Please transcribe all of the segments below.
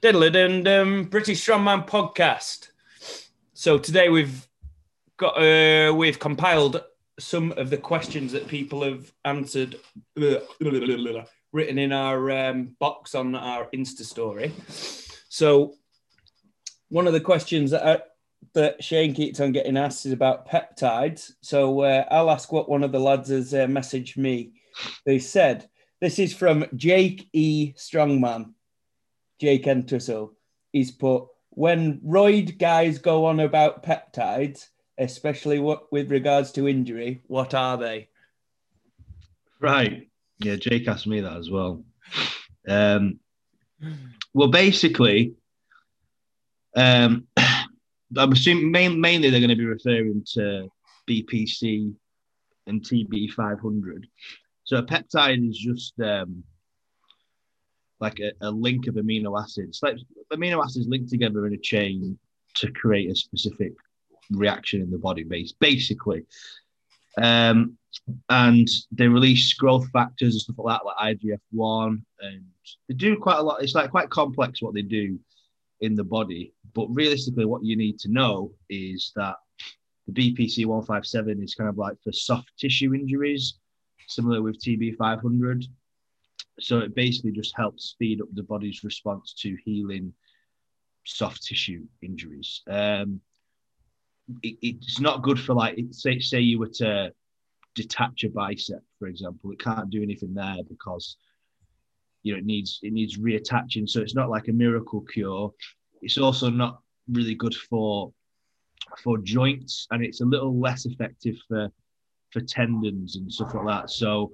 Diddle-a-dum-dum, British Strongman podcast. So today we've got uh, we've compiled some of the questions that people have answered, written in our um, box on our Insta story. So one of the questions that, I, that Shane keeps on getting asked is about peptides. So uh, I'll ask what one of the lads has uh, messaged me. They said this is from Jake E. Strongman. Jake Entwistle. He's put when roid guys go on about peptides, especially what with regards to injury, what are they? Right. Yeah, Jake asked me that as well. Um, well, basically, um, I'm assuming main, mainly they're going to be referring to BPC and TB 500. So a peptide is just um, like a, a link of amino acids. Like amino acids linked together in a chain to create a specific reaction in the body base, basically. Um, and they release growth factors and stuff like that, like IGF-1, and they do quite a lot. It's like quite complex what they do in the body. But realistically, what you need to know is that the BPC 157 is kind of like for soft tissue injuries, similar with TB 500. So it basically just helps speed up the body's response to healing soft tissue injuries. Um, it, it's not good for like say say you were to detach a bicep, for example, it can't do anything there because you know it needs it needs reattaching. So it's not like a miracle cure. It's also not really good for for joints, and it's a little less effective for for tendons and stuff like that. So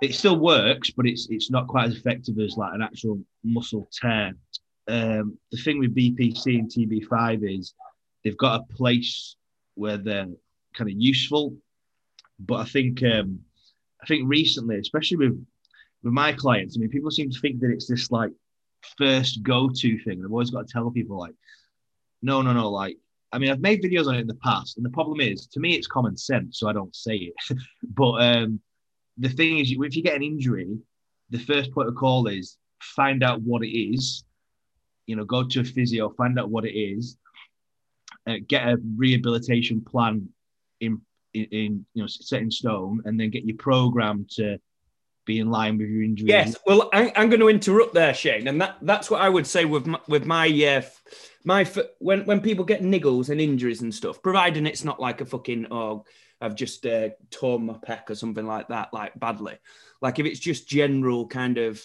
it still works, but it's it's not quite as effective as like an actual muscle tear. Um, the thing with BPC and TB5 is they've got a place where they're kind of useful, but I think um, I think recently, especially with with my clients, I mean, people seem to think that it's this like first go to thing. I've always got to tell people like, no, no, no, like. I mean, I've made videos on it in the past, and the problem is, to me, it's common sense, so I don't say it. but um, the thing is, if you get an injury, the first point of call is find out what it is. You know, go to a physio, find out what it is, uh, get a rehabilitation plan in, in, in you know set in stone, and then get your program to be in line with your injury. Yes, well, I, am going to interrupt there, Shane, and that that's what I would say with my, with my uh, my when when people get niggles and injuries and stuff, providing it's not like a fucking oh I've just uh, torn my pec or something like that, like badly. Like if it's just general kind of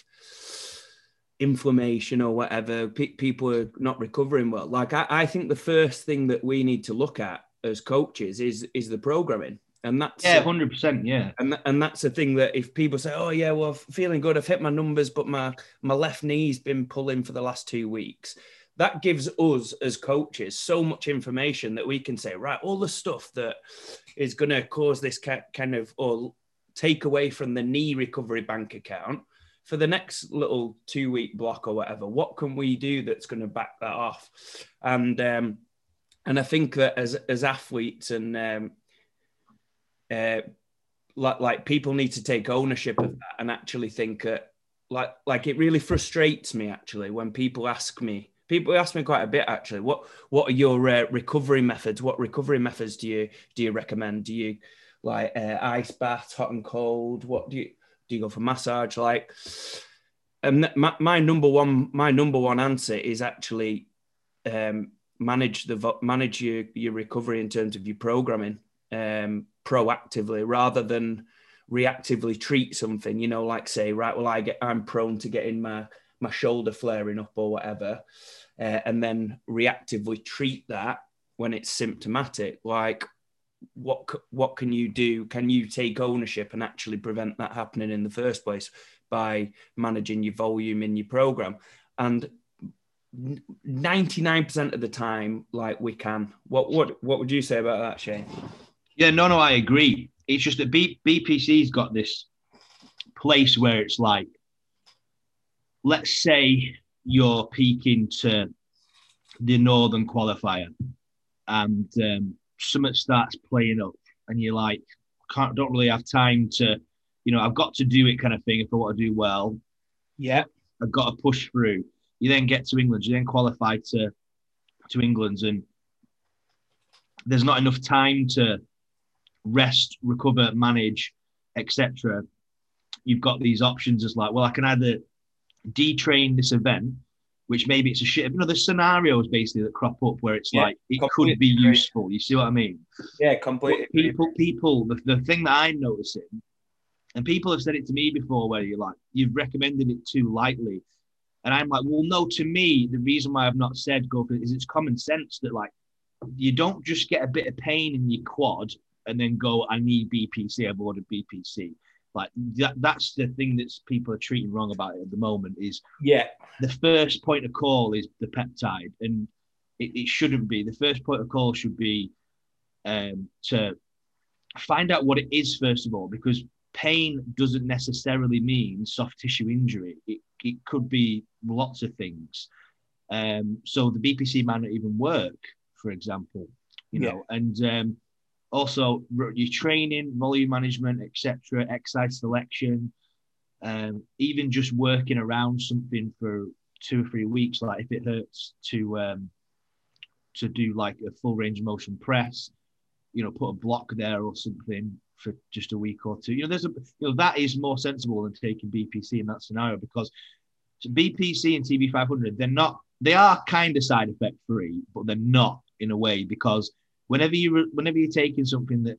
inflammation or whatever, pe- people are not recovering well. Like I, I think the first thing that we need to look at as coaches is is the programming. And that's yeah, hundred percent, yeah. And and that's the thing that if people say, "Oh yeah, well, feeling good, I've hit my numbers, but my my left knee's been pulling for the last two weeks," that gives us as coaches so much information that we can say, right, all the stuff that is going to cause this kind of or take away from the knee recovery bank account for the next little two week block or whatever. What can we do that's going to back that off? And um, and I think that as as athletes and um, uh, like like people need to take ownership of that and actually think that like like it really frustrates me actually when people ask me People ask me quite a bit actually. What what are your uh, recovery methods? What recovery methods do you do you recommend? Do you like uh, ice baths, hot and cold? What do you do? You go for massage? Like, and my, my number one my number one answer is actually um, manage the manage your your recovery in terms of your programming um, proactively rather than reactively treat something. You know, like say, right, well, I get I'm prone to getting my my shoulder flaring up or whatever, uh, and then reactively treat that when it's symptomatic. Like, what what can you do? Can you take ownership and actually prevent that happening in the first place by managing your volume in your program? And 99% of the time, like we can. What what what would you say about that, Shane? Yeah, no, no, I agree. It's just that B- BPC's got this place where it's like let's say you're peaking to the Northern qualifier and um, something starts playing up and you're like, can't, don't really have time to, you know, I've got to do it kind of thing if I want to do well. Yeah. I've got to push through. you then get to England, you then qualify to to England, and there's not enough time to rest, recover, manage, etc. You've got these options as like, well, I can either detrain this event, which maybe it's a shit. You know, there's scenarios basically that crop up where it's yeah, like it could be useful. You see what I mean? Yeah, completely. But people, people, the, the thing that I'm noticing, and people have said it to me before, where you're like, you've recommended it too lightly. And I'm like, well, no, to me, the reason why I've not said go for it is it's common sense that like you don't just get a bit of pain in your quad and then go, I need BPC, I've ordered BPC. Like that, that's the thing that people are treating wrong about it at the moment is yeah. The first point of call is the peptide, and it, it shouldn't be. The first point of call should be um, to find out what it is first of all, because pain doesn't necessarily mean soft tissue injury. It, it could be lots of things. Um, so the BPC might not even work, for example, you know, yeah. and um, also your training, volume management, etc., exercise selection, um, even just working around something for two or three weeks, like if it hurts to um, to do like a full range of motion press, you know, put a block there or something for just a week or two. You know, there's a you know that is more sensible than taking BPC in that scenario because BPC and TB500 they're not they are kind of side effect free, but they're not in a way because whenever you whenever you're taking something that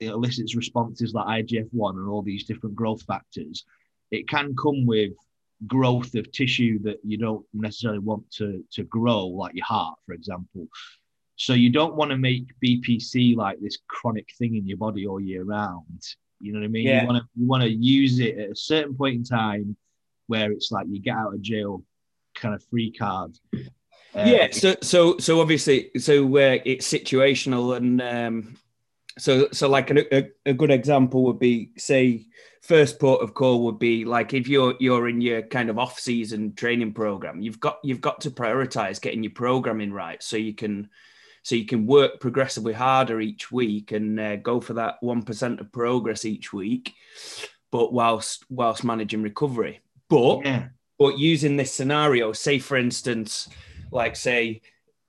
elicits responses like IGF-1 and all these different growth factors, it can come with growth of tissue that you don't necessarily want to to grow, like your heart, for example. So you don't want to make BPC like this chronic thing in your body all year round. You know what I mean? Yeah. You want to you want to use it at a certain point in time where it's like you get out of jail kind of free card. Uh, yeah. So so so obviously so uh, it's situational and um, so so like a, a, a good example would be say first port of call would be like if you're you're in your kind of off season training program you've got you've got to prioritize getting your programming right so you can so you can work progressively harder each week and uh, go for that 1% of progress each week but whilst whilst managing recovery but yeah. but using this scenario say for instance like say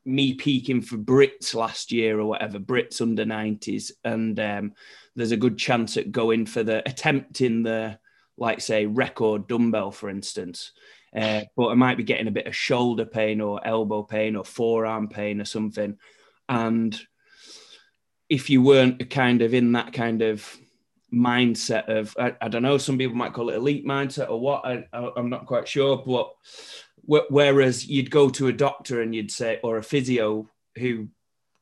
me peaking for Brits last year or whatever, Brits under 90s, and um, there's a good chance at going for the attempting the, like say, record dumbbell, for instance. Uh, but I might be getting a bit of shoulder pain or elbow pain or forearm pain or something. And if you weren't kind of in that kind of mindset of, I, I don't know, some people might call it elite mindset or what, I, I, I'm not quite sure, but Whereas you'd go to a doctor and you'd say, or a physio who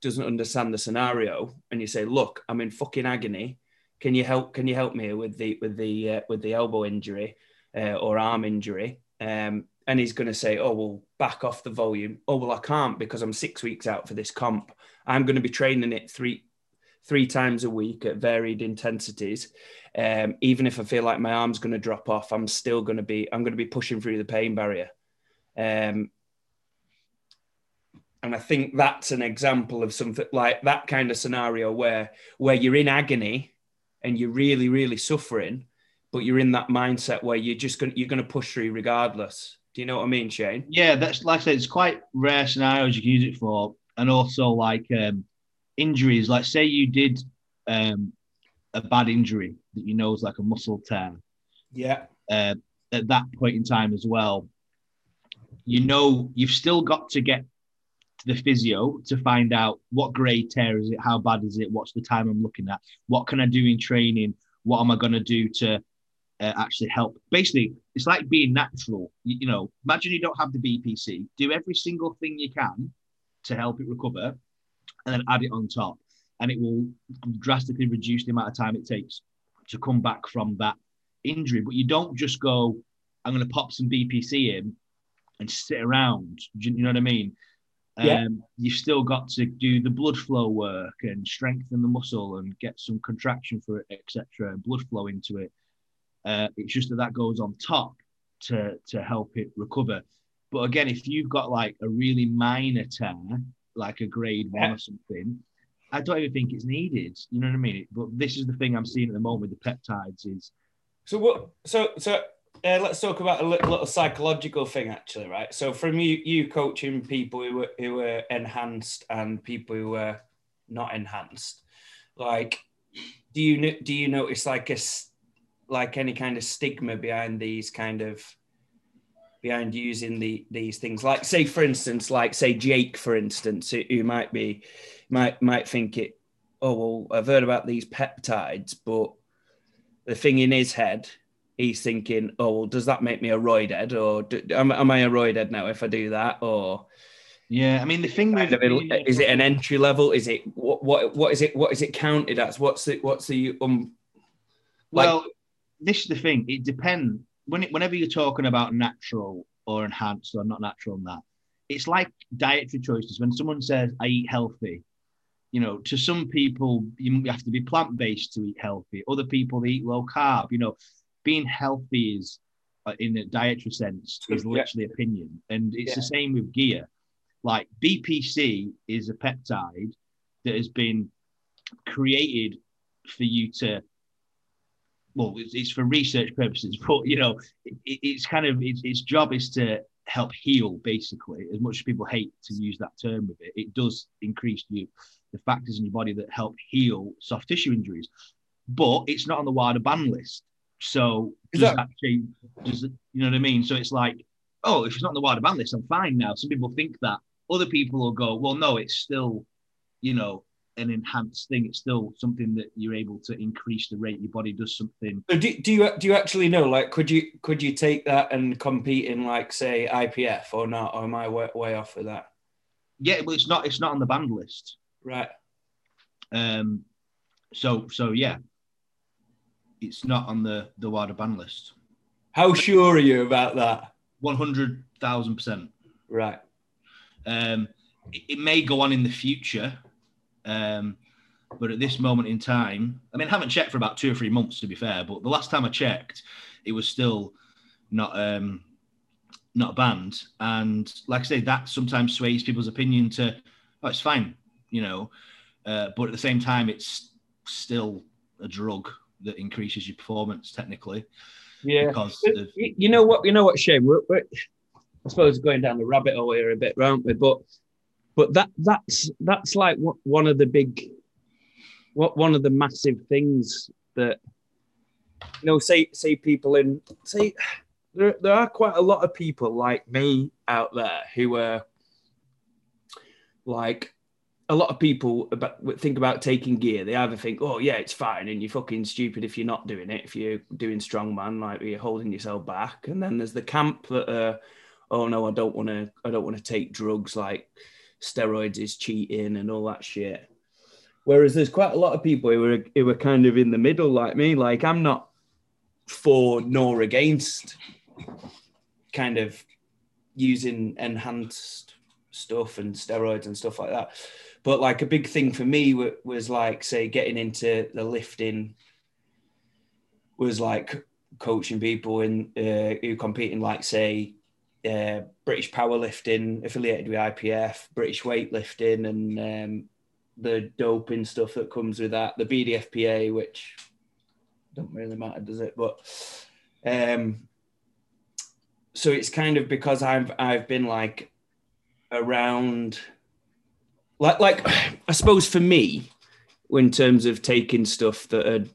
doesn't understand the scenario, and you say, "Look, I'm in fucking agony. Can you help? Can you help me with the with the uh, with the elbow injury uh, or arm injury?" Um, and he's going to say, "Oh well, back off the volume." Oh well, I can't because I'm six weeks out for this comp. I'm going to be training it three three times a week at varied intensities. Um, even if I feel like my arm's going to drop off, I'm still going to be I'm going to be pushing through the pain barrier. Um, and I think that's an example of something like that kind of scenario where where you're in agony and you're really really suffering, but you're in that mindset where you're just gonna you're going to push through regardless. Do you know what I mean, Shane? Yeah, that's like I said, it's quite rare scenarios you can use it for, and also like um, injuries. Like say you did um, a bad injury that you know is like a muscle tear. Yeah. Uh, at that point in time as well, you know you've still got to get to the physio to find out what grade tear is it, how bad is it, what's the time I'm looking at, what can I do in training, what am I going to do to uh, actually help. Basically, it's like being natural. You, you, know, imagine you don't have the BPC, do every single thing you can to help it recover, and then add it on top, and it will drastically reduce the amount of time it takes to come back from that injury. But you don't just go, I'm going to pop some BPC in and sit around. You know what I mean? Yeah. Um, you've still got to do the blood flow work and strengthen the muscle and get some contraction for it, etc., and blood flow into it. Uh, it's just that that goes on top to to help it recover. But again, if you've got like a really minor tear, like a grade yeah. one or something, I don't even think it's needed. You know what I mean? But this is the thing I'm seeing at the moment with the peptides is. So what? So so uh, let's talk about a little, psychological thing, actually, right? So, from you, you coaching people who were who were enhanced and people who were not enhanced, like, do you do you notice like a like any kind of stigma behind these kind of behind using the these things? Like, say, for instance, like say Jake, for instance, who might be might might think it. Oh well, I've heard about these peptides, but the thing in his head he's thinking, oh, well, does that make me a roidhead, or do, am, am I a roidhead now if I do that, or yeah, I mean the thing with is it an entry level? Is it what what what is it what is it counted as? What's it what's the um? Like, well, this is the thing. It depends when it, whenever you're talking about natural or enhanced or not natural and that, it's like dietary choices. When someone says I eat healthy, you know, to some people you have to be plant based to eat healthy. Other people they eat low carb. You know, being healthy is uh, in a dietary sense is literally yeah. opinion. And it's yeah. the same with gear. Like bpc is a peptide that has been created for you to well it's, it's for research purposes but you know it, it's kind of its, its job is to help heal basically as much as people hate to use that term with it. It does increase you the factors in your body that help heal soft tissue injuries. But it's not on the WADA ban list so does that, that change? Does you know what I mean? So it's like, oh, if it's not on the WADA ban list, I'm fine now. Some people think that. Other people will go, well, no, it's still, you know, an enhanced thing. It's still something that you're able to increase the rate your body does something. So do, do you do you actually know? Like, could you could you take that and compete in like say IPF or not? Or am I way, way off with that? Yeah, but it's not. It's not on the banned list. Right. Um. So so yeah, it's not on the the WADA ban list. How sure are you about that? One hundred thousand percent. Right. Um, it, it, may go on in the future, um, but at this moment in time, I mean, I haven't checked for about two or three months to be fair. But the last time I checked, it was still not um, not banned. And like I say, that sometimes sways people's opinion to, oh, it's fine, you know. Uh, but at the same time, it's still a drug that increases your performance technically. Yeah. Because of, you know what, you know what, Shane, we're, we're, I suppose going down the rabbit hole here a bit, aren't we? But but that that's that's like one of the big, what one of the massive things that you know, say say people in say there there are quite a lot of people like me out there who are like a lot of people about, think about taking gear. They either think, "Oh yeah, it's fine," and you're fucking stupid if you're not doing it. If you're doing strongman, like you're holding yourself back. And then there's the camp that, uh, "Oh no, I don't want to. I don't want to take drugs. Like steroids is cheating and all that shit." Whereas there's quite a lot of people who are who are kind of in the middle, like me. Like I'm not for nor against kind of using enhanced stuff and steroids and stuff like that but like a big thing for me w- was like, say, getting into the lifting was like coaching people in uh, who compete in like say uh, British powerlifting affiliated with IPF, British weightlifting, and um, the doping stuff that comes with that, the BDFPA, which don't really matter, does it? But um, so it's kind of because I've I've been like around like like I suppose for me, in terms of taking stuff that are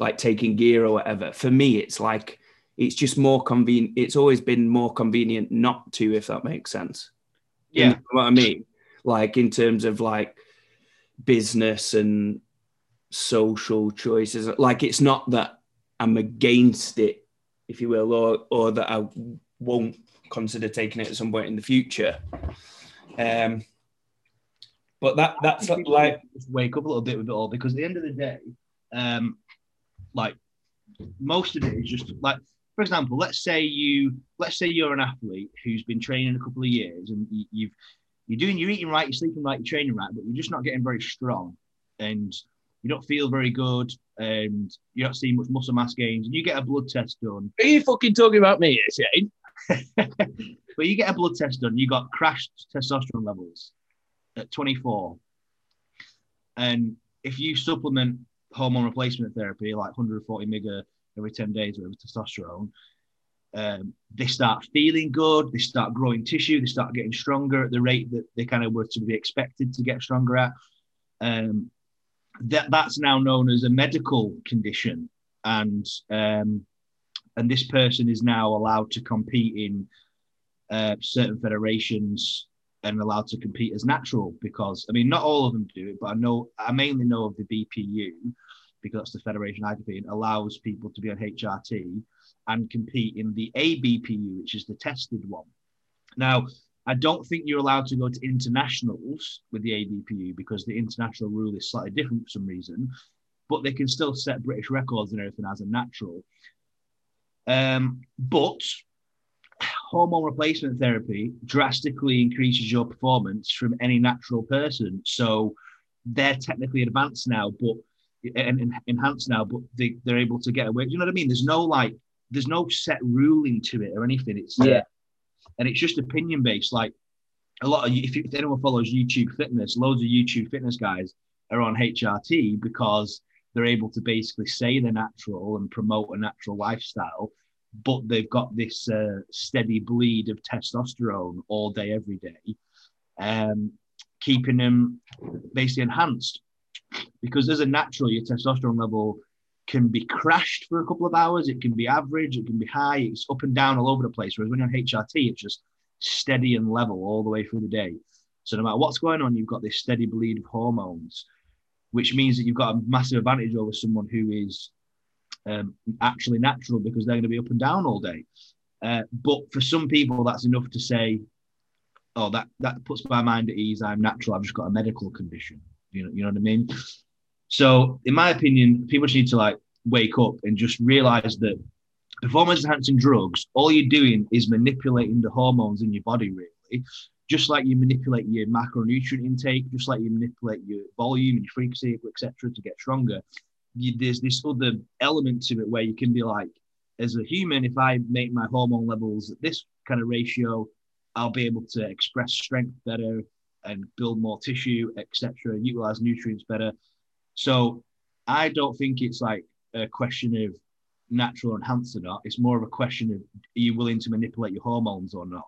like taking gear or whatever, for me it's like it's just more convenient. It's always been more convenient not to, if that makes sense. Yeah, you know what I mean, like in terms of like business and social choices. Like it's not that I'm against it, if you will, or or that I won't consider taking it at some point in the future. Um, but that that's like just wake up a little bit with it all because at the end of the day, um, like most of it is just like, for example, let's say you let's say you're an athlete who's been training a couple of years and you, you've you're doing you're eating right, you're sleeping right, you're training right, but you're just not getting very strong and you don't feel very good and you're not seeing much muscle mass gains and you get a blood test done. Are you fucking talking about me, Shane? but you get a blood test done, you got crashed testosterone levels at 24. And if you supplement hormone replacement therapy, like 140 mega every 10 days with testosterone, um, they start feeling good, they start growing tissue, they start getting stronger at the rate that they kind of were to be expected to get stronger at. Um, that that's now known as a medical condition, and um, and this person is now allowed to compete in uh, certain federations and allowed to compete as natural because I mean not all of them do it, but I know I mainly know of the BPU because the federation I compete in, allows people to be on HRT and compete in the ABPU, which is the tested one. Now, I don't think you're allowed to go to internationals with the ABPU because the international rule is slightly different for some reason, but they can still set British records and everything as a natural. Um, but hormone replacement therapy drastically increases your performance from any natural person. So they're technically advanced now, but and, and enhanced now, but they, they're able to get away. You know what I mean? There's no like, there's no set ruling to it or anything. It's yeah, uh, and it's just opinion based. Like a lot of if, if anyone follows YouTube fitness, loads of YouTube fitness guys are on HRT because they're able to basically say they're natural and promote a natural lifestyle, but they've got this uh, steady bleed of testosterone all day, every day, um, keeping them basically enhanced because as a natural, your testosterone level can be crashed for a couple of hours. It can be average. It can be high. It's up and down all over the place. Whereas when you're on HRT, it's just steady and level all the way through the day. So no matter what's going on, you've got this steady bleed of hormones, which means that you've got a massive advantage over someone who is um, actually natural because they're going to be up and down all day. Uh, but for some people, that's enough to say, "Oh, that that puts my mind at ease. I'm natural. I've just got a medical condition." You know, you know what I mean? So, in my opinion, people just need to like wake up and just realize that performance enhancing drugs, all you're doing is manipulating the hormones in your body, really. Just like you manipulate your macronutrient intake, just like you manipulate your volume and your frequency, etc., to get stronger. You, there's this other element to it where you can be like, as a human, if I make my hormone levels at this kind of ratio, I'll be able to express strength better and build more tissue, etc., utilize nutrients better. So I don't think it's like a question of natural enhanced or not. It's more of a question of are you willing to manipulate your hormones or not?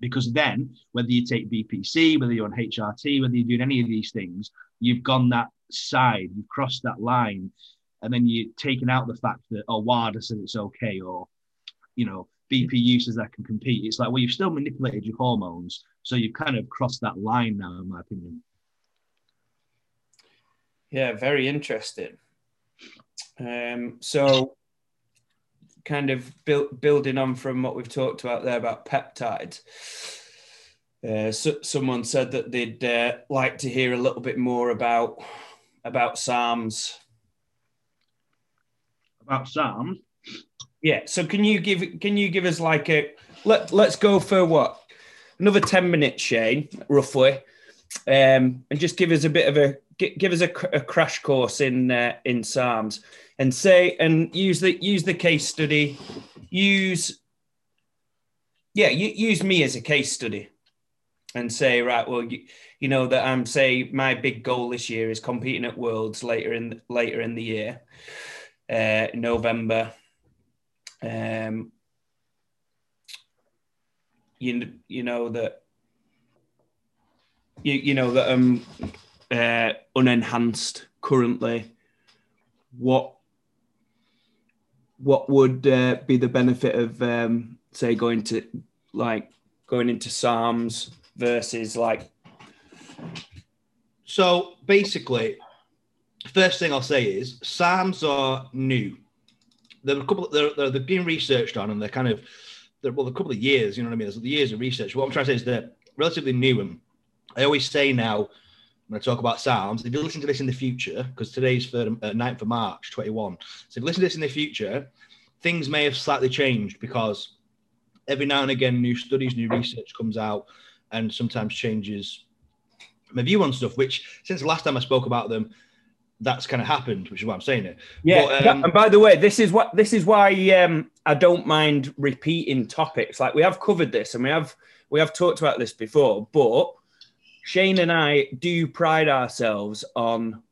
Because then, whether you take BPC, whether you're on HRT, whether you're doing any of these things, you've gone that side, you've crossed that line, and then you're taking out the fact that, oh, WADA said it's okay, or, you know, BPU says that can compete. It's like, well, you've still manipulated your hormones. So you've kind of crossed that line now, in my opinion. Yeah, very interesting. Um, so, kind of build, building on from what we've talked about there about peptides, uh, so, someone said that they'd uh, like to hear a little bit more about about SARMs. About SARMs. Yeah. So can you give can you give us like a let let's go for what another 10 minutes, Shane, roughly. Um, and just give us a bit of a give us a, a crash course in uh, in SARMs and say and use the use the case study use yeah use me as a case study and say right well you, you know that i'm say my big goal this year is competing at worlds later in later in the year uh november um you you know that you you know that I'm uh, unenhanced currently. What what would uh, be the benefit of um, say going to like going into SARMs versus like? So basically, first thing I'll say is SARMs are new. There are a couple. They're, they're, they've been researched on, and they're kind of well, a couple of years, you know what I mean? There's the years of research. What I'm trying to say is they're relatively new. And I always say now, when I talk about SARMs, if you listen to this in the future, because today's for uh, 9th of March, 21. So if you listen to this in the future, things may have slightly changed because every now and again, new studies, new research comes out and sometimes changes my view on stuff, which since the last time I spoke about them, that's kind of happened, which is why I'm saying it. Yeah, but, um, and by the way, this is what this is why um, I don't mind repeating topics. Like we have covered this, and we have we have talked about this before, but Shane and I do pride ourselves on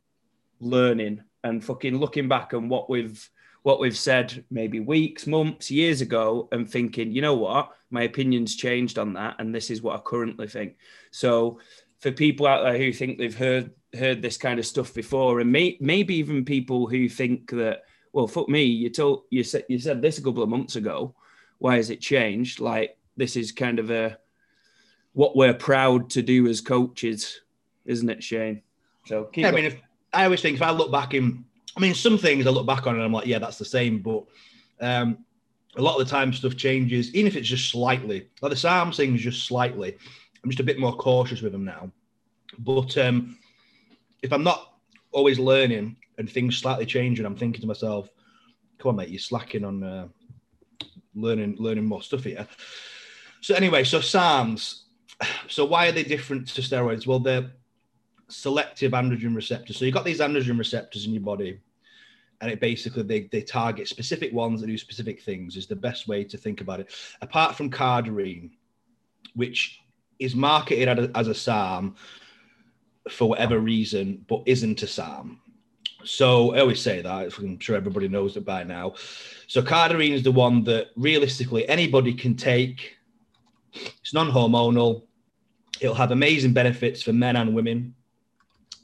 learning and fucking looking back on what we've what we've said maybe weeks, months, years ago, and thinking, you know what, my opinion's changed on that, and this is what I currently think. So, for people out there who think they've heard heard this kind of stuff before, and may, maybe even people who think that, well, fuck me, you told you said you said this a couple of months ago. Why has it changed? Like this is kind of a what we're proud to do as coaches, isn't it, Shane? So yeah, I mean, if, I always think if I look back in, I mean, some things I look back on and I'm like, yeah, that's the same. But um, a lot of the time, stuff changes, even if it's just slightly. Like the SARMs things, just slightly. I'm just a bit more cautious with them now. But um, if I'm not always learning and things slightly changing, I'm thinking to myself, "Come on, mate, you're slacking on uh, learning learning more stuff here." So anyway, so SARMs. So why are they different to steroids? Well, they're selective androgen receptors. So you've got these androgen receptors in your body, and it basically they, they target specific ones that do specific things. Is the best way to think about it. Apart from cardarine, which is marketed as a SARM for whatever reason, but isn't a SARM. So I always say that. I'm sure everybody knows it by now. So cardarine is the one that realistically anybody can take. It's non-hormonal. It'll have amazing benefits for men and women.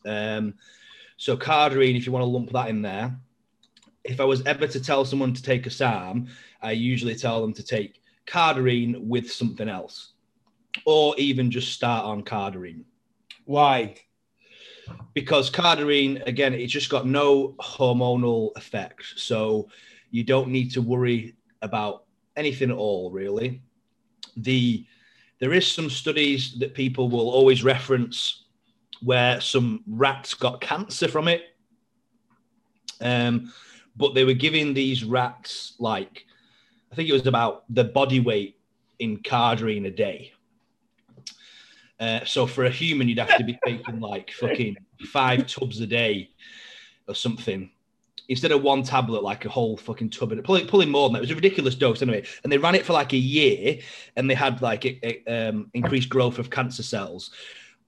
Um, so cardarine, if you want to lump that in there, if I was ever to tell someone to take a SARM, I usually tell them to take cardarine with something else, or even just start on cardarine. Why? Because cardarine, again, it's just got no hormonal effect, so you don't need to worry about anything at all, really. The there is some studies that people will always reference where some rats got cancer from it. Um, but they were giving these rats like, I think it was about the body weight in cardarine a day. Uh, so for a human, you'd have to be taking like fucking five tubs a day or something instead of one tablet, like a whole fucking tub, and pulling, pulling more than that. It was a ridiculous dose anyway. And they ran it for like a year, and they had like a, a, um, increased growth of cancer cells.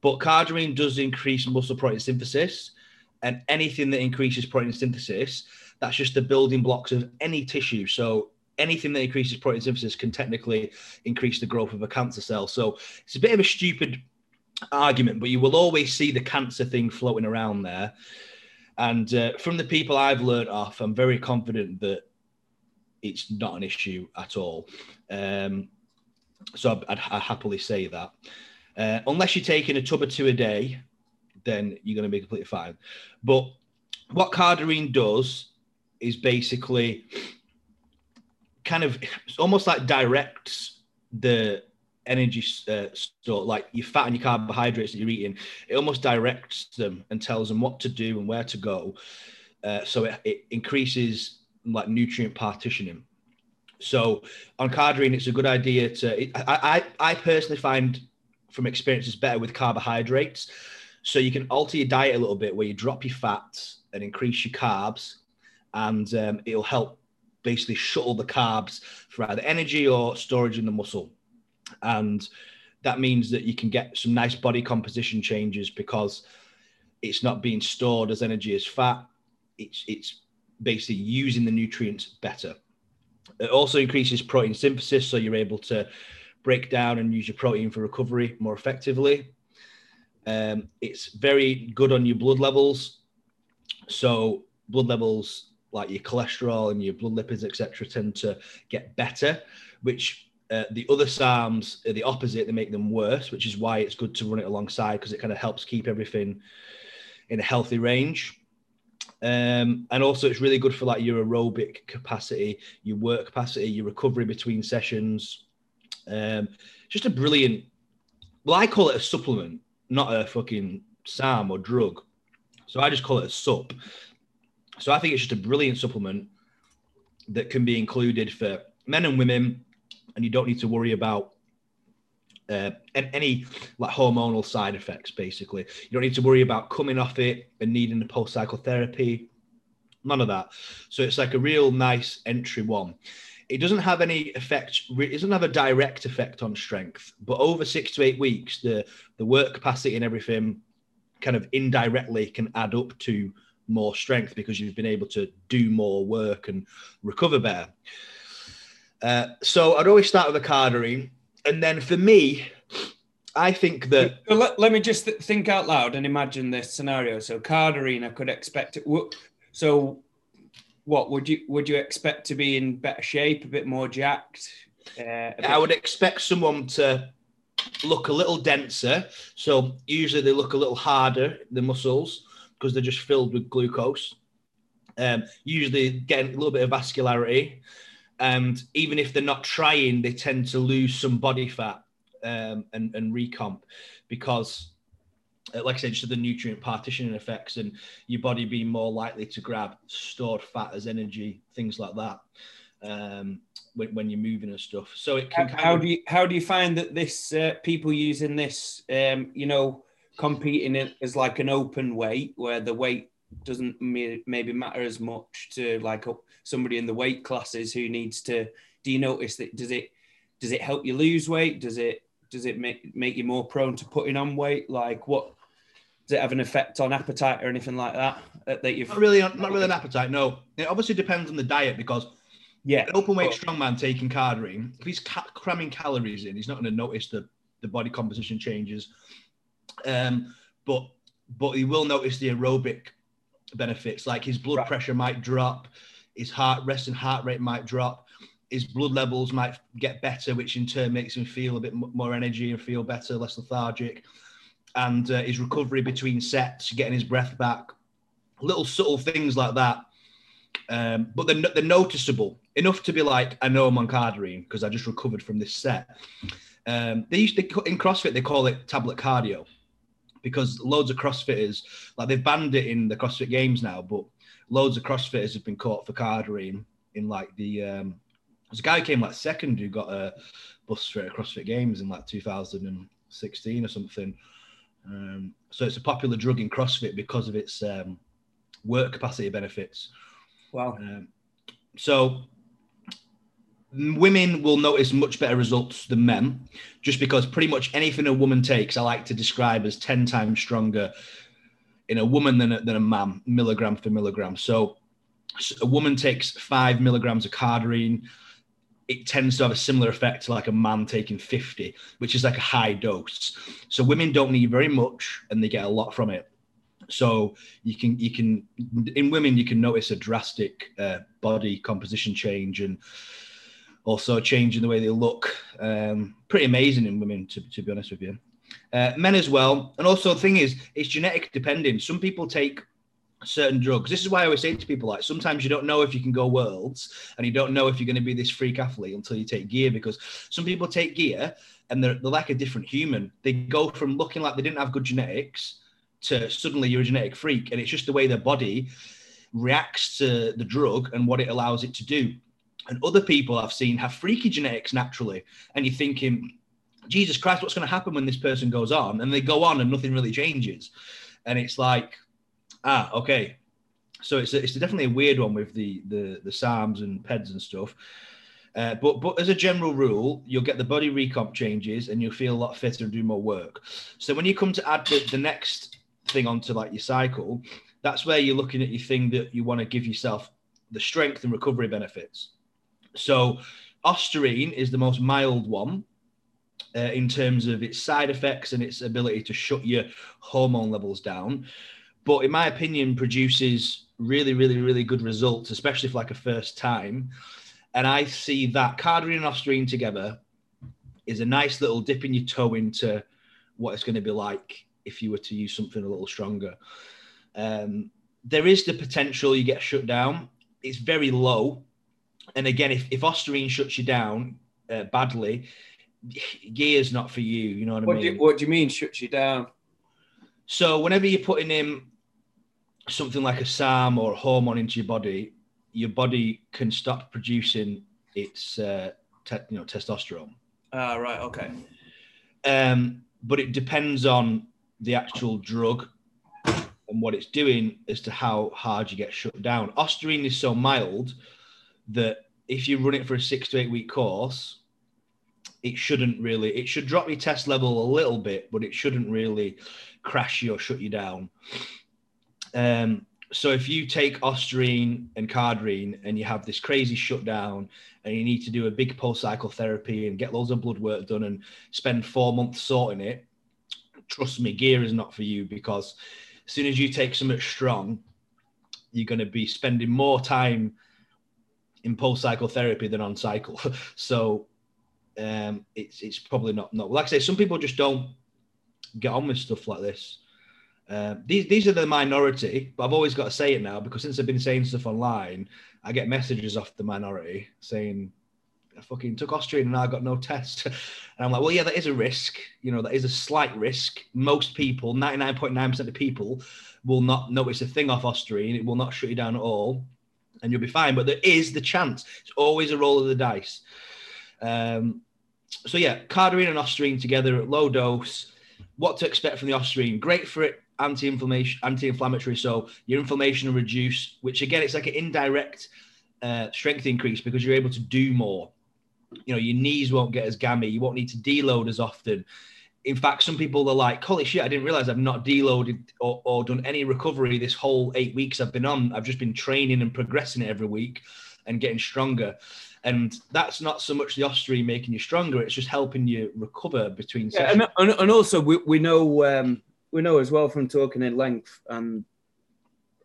But cardarine does increase muscle protein synthesis, and anything that increases protein synthesis, that's just the building blocks of any tissue. So anything that increases protein synthesis can technically increase the growth of a cancer cell. So it's a bit of a stupid argument, but you will always see the cancer thing floating around there. And uh, from the people I've learned off, I'm very confident that it's not an issue at all. Um, so I'd, I'd, happily say that. Uh, unless you're taking a tub or two a day, then you're going to be completely fine. But what cardarine does is basically kind of almost like directs the energy uh, store, like your fat and your carbohydrates that you're eating. It almost directs them and tells them what to do and where to go. Uh, so it, it increases like nutrient partitioning. So on cardarine, it's a good idea to. It, I, I I personally find from experience is better with carbohydrates. So you can alter your diet a little bit where you drop your fats and increase your carbs, and um, it'll help basically shuttle the carbs for either energy or storage in the muscle. And that means that you can get some nice body composition changes because it's not being stored as energy as fat. It's it's basically using the nutrients better. It also increases protein synthesis, so you're able to break down and use your protein for recovery more effectively. Um, it's very good on your blood levels. So blood levels like your cholesterol and your blood lipids, etc., tend to get better, which uh, the other SARMs are the opposite. They make them worse, which is why it's good to run it alongside because it kind of helps keep everything in a healthy range. Um, and also, it's really good for like your aerobic capacity, your work capacity, your recovery between sessions. Um, just a brilliant. Well, I call it a supplement, not a fucking SARM or drug. So I just call it a sup. So I think it's just a brilliant supplement that can be included for men and women, and you don't need to worry about uh, any like hormonal side effects. Basically, you don't need to worry about coming off it and needing the post cycle therapy. None of that. So it's like a real nice entry one. It doesn't have any effect. It doesn't have a direct effect on strength, but over six to eight weeks, the the work capacity and everything kind of indirectly can add up to more strength because you've been able to do more work and recover better. Uh, so I'd always start with a cardine, and then for me, I think that. Let, let me just th- think out loud and imagine this scenario. So cardine, I could expect it. So, what would you would you expect to be in better shape, a bit more jacked? Uh, bit... I would expect someone to look a little denser. So usually they look a little harder, the muscles, because they're just filled with glucose. Um, usually getting a little bit of vascularity. And even if they're not trying, they tend to lose some body fat um, and, and recomp because, uh, like I said, just the nutrient partitioning effects and your body being more likely to grab stored fat as energy, things like that. Um, when, when, you're moving and stuff. So it can. How, how of... do you how do you find that this uh, people using this, um, you know, competing it as like an open weight where the weight doesn't maybe matter as much to like somebody in the weight classes who needs to. Do you notice that? Does it does it help you lose weight? Does it does it make make you more prone to putting on weight? Like what? Does it have an effect on appetite or anything like that? That you've not really not really an appetite. No, it obviously depends on the diet because yeah, an open weight strongman taking cardine, if he's cramming calories in, he's not going to notice the the body composition changes. Um, but but he will notice the aerobic benefits, like his blood right. pressure might drop, his heart resting heart rate might drop, his blood levels might get better, which in turn makes him feel a bit more energy and feel better, less lethargic, and uh, his recovery between sets, getting his breath back, little subtle things like that. Um, but they're, they're noticeable enough to be like, I know I'm on cardine because I just recovered from this set. Um, they used to in CrossFit they call it tablet cardio because loads of CrossFitters like they've banned it in the CrossFit Games now, but loads of CrossFitters have been caught for cardine in like the um, there's a guy who came like second who got a bus for CrossFit Games in like 2016 or something. Um, so it's a popular drug in CrossFit because of its um, work capacity benefits. Wow. Um, so women will notice much better results than men just because pretty much anything a woman takes, I like to describe as 10 times stronger in a woman than a, than a man, milligram for milligram. So a woman takes five milligrams of cardarine It tends to have a similar effect to like a man taking 50, which is like a high dose. So women don't need very much and they get a lot from it. So you can you can in women you can notice a drastic uh, body composition change and also changing the way they look. Um, pretty amazing in women, to, to be honest with you. Uh, men as well. And also, the thing is, it's genetic dependent. Some people take certain drugs. This is why I always say to people, like, sometimes you don't know if you can go worlds and you don't know if you're going to be this freak athlete until you take gear because some people take gear and they're, they're like a different human. They go from looking like they didn't have good genetics to suddenly you're a genetic freak. And it's just the way their body reacts to the drug and what it allows it to do. And other people I've seen have freaky genetics naturally. And you're thinking, Jesus Christ, what's going to happen when this person goes on? And they go on and nothing really changes. And it's like, ah, okay. So it's, a, it's definitely a weird one with the, the, the SARMs and PEDs and stuff. Uh, but but as a general rule, you'll get the body recomp changes and you'll feel a lot fitter and do more work. So when you come to add the, the next thing onto like your cycle, that's where you're looking at your thing that you want to give yourself the strength and recovery benefits. So, Ostarine is the most mild one uh, in terms of its side effects and its ability to shut your hormone levels down. But in my opinion, produces really, really, really good results, especially for like a first time. And I see that cardarine and Ostarine together is a nice little dipping your toe into what it's going to be like if you were to use something a little stronger. Um, there is the potential you get shut down. It's very low and again, if, if Ostarine shuts you down uh, badly, gear's not for you. You know what, what I mean? Do you, what do you mean shuts you down? So whenever you're putting in something like a SARM or a hormone into your body, your body can stop producing its uh, te- you know testosterone. Ah, uh, right, okay. Um, but it depends on the actual drug and what it's doing as to how hard you get shut down. Ostarine is so mild that if you run it for a six to eight week course, it shouldn't really, it should drop your test level a little bit, but it shouldn't really crash you or shut you down. Um, so if you take Ostarine and Cardrine and you have this crazy shutdown and you need to do a big post cycle therapy and get loads of blood work done and spend four months sorting it, trust me, gear is not for you because as soon as you take something strong, you're going to be spending more time in post cycle therapy than on cycle. so um, it's it's probably not not like I say. Some people just don't get on with stuff like this. Uh, these these are the minority, but I've always got to say it now because since I've been saying stuff online, I get messages off the minority saying I fucking took Ostarine and I got no test. and I'm like, well, yeah, that is a risk. You know, that is a slight risk. Most people, 99.9% of people, will not notice a thing off Ostarine. It will not shut you down at all, and you'll be fine. But there is the chance. It's always a roll of the dice. Um, so yeah, cardarine and Ostarine together at low dose. What to expect from the Ostarine? Great for it, anti-inflammation, anti-inflammatory. So your inflammation will reduce, which again, it's like an indirect uh, strength increase because you're able to do more. You know, your knees won't get as gammy. You won't need to deload as often. In fact, some people are like, "Holy shit! I didn't realize I've not deloaded or, or done any recovery this whole eight weeks I've been on. I've just been training and progressing it every week and getting stronger." And that's not so much the Ostarine making you stronger; it's just helping you recover between. Yeah, and, and, and, also we, we know um, we know as well from talking in length and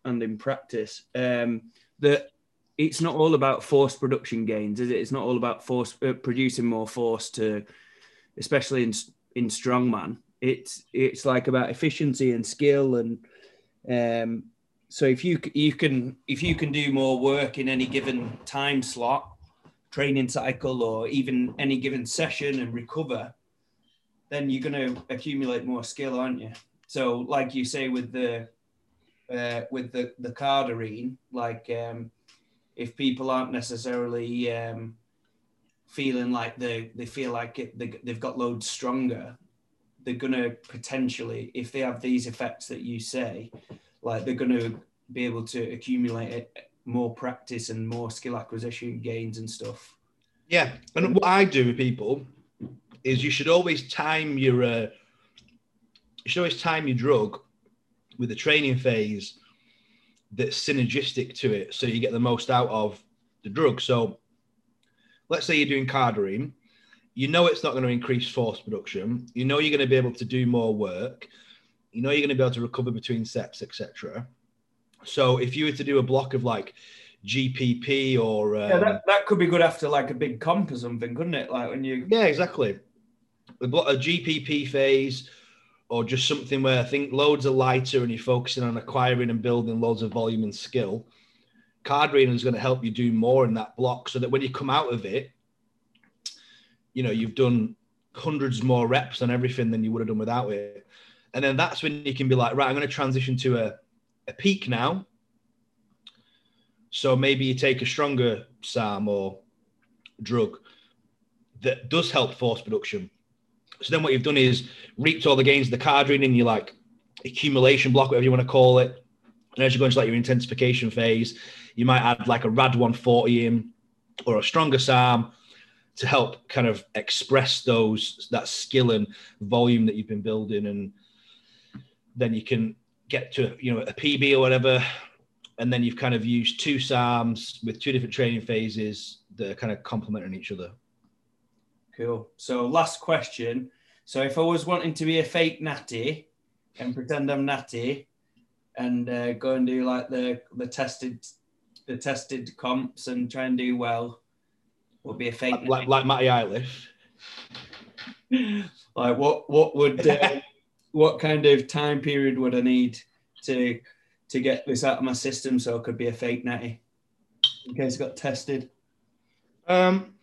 and in practice um, that it's not all about force production gains, is it? It's not all about force uh, producing more force to, especially in in strongman. It's it's like about efficiency and skill and um, so if you you can if you can do more work in any given time slot, training cycle, or even any given session and recover, then you're going to accumulate more skill, aren't you? So, like you say with the uh, with the the cardarine, like um, if people aren't necessarily um, feeling like they they feel like it, they, they've got loads stronger, they're to potentially, if they have these effects that you say, like they're to be able to accumulate it, more practice and more skill acquisition gains and stuff. Yeah, and what I do with people is you should always time your uh, you should always time your drug with the training phase that's synergistic to it so you get the most out of the drug. So let's say you're doing Cardarine, you know it's not going to increase force production. You know you're going to be able to do more work. You know you're going to be able to recover between sets, etc. So if you were to do a block of like GPP or um, yeah, that, um, that could be good after like a big comp or something, couldn't it? Like when you yeah, exactly. A, a GPP phase or just something where I think loads are lighter and you're focusing on acquiring and building loads of volume and skill, Cardarine is going to help you do more in that block so that when you come out of it, you know, you've done hundreds more reps on everything than you would have done without it. And then that's when you can be like, right, I'm going to transition to a, a peak now. So maybe you take a stronger SARM or drug that does help force production so then what you've done is reaped all the gains of the Cardarine in your like accumulation block, whatever you want to call it. And as you go into like your intensification phase, you might add like a RAD 140 in or a stronger SARM to help kind of express those that skill and volume that you've been building. And then you can get to you know a PB or whatever. And then you've kind of used two SARMs with two different training phases that are kind of complementing each other. Cool. So last question. So if I was wanting to be a fake natty and pretend I'm natty and uh, go and do like the the tested the tested comps and try and do well, would be a fake like like, like Matty Eilish. like what what would uh, what kind of time period would I need to to get this out of my system so I could be a fake natty in case it got tested? Um,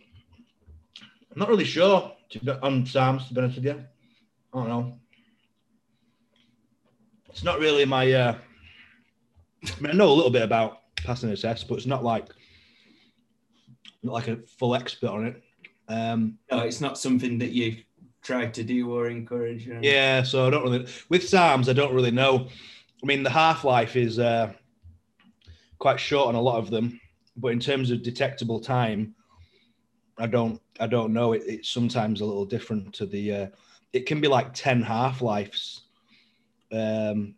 I'm not really sure to, on SARMs, to be honest with you. I don't know. It's not really my. Uh, I mean, I know a little bit about passing a test, but it's not like not like a full expert on it. Um, no, it's not something that you try to do or encourage. Know? Yeah, so I don't really with SARMs. I don't really know. I mean, the half life is uh, quite short on a lot of them, but in terms of detectable time, I don't I don't know. It, it's sometimes a little different to the. Uh, it can be like ten half lives, um,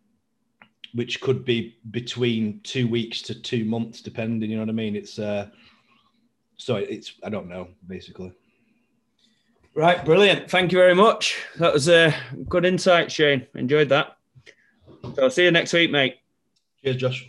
which could be between two weeks to two months, depending. You know what I mean? It's uh, so it's I don't know basically. Right, brilliant. Thank you very much. That was a good insight, Shane. Enjoyed that. So I'll see you next week, mate. Cheers, Josh.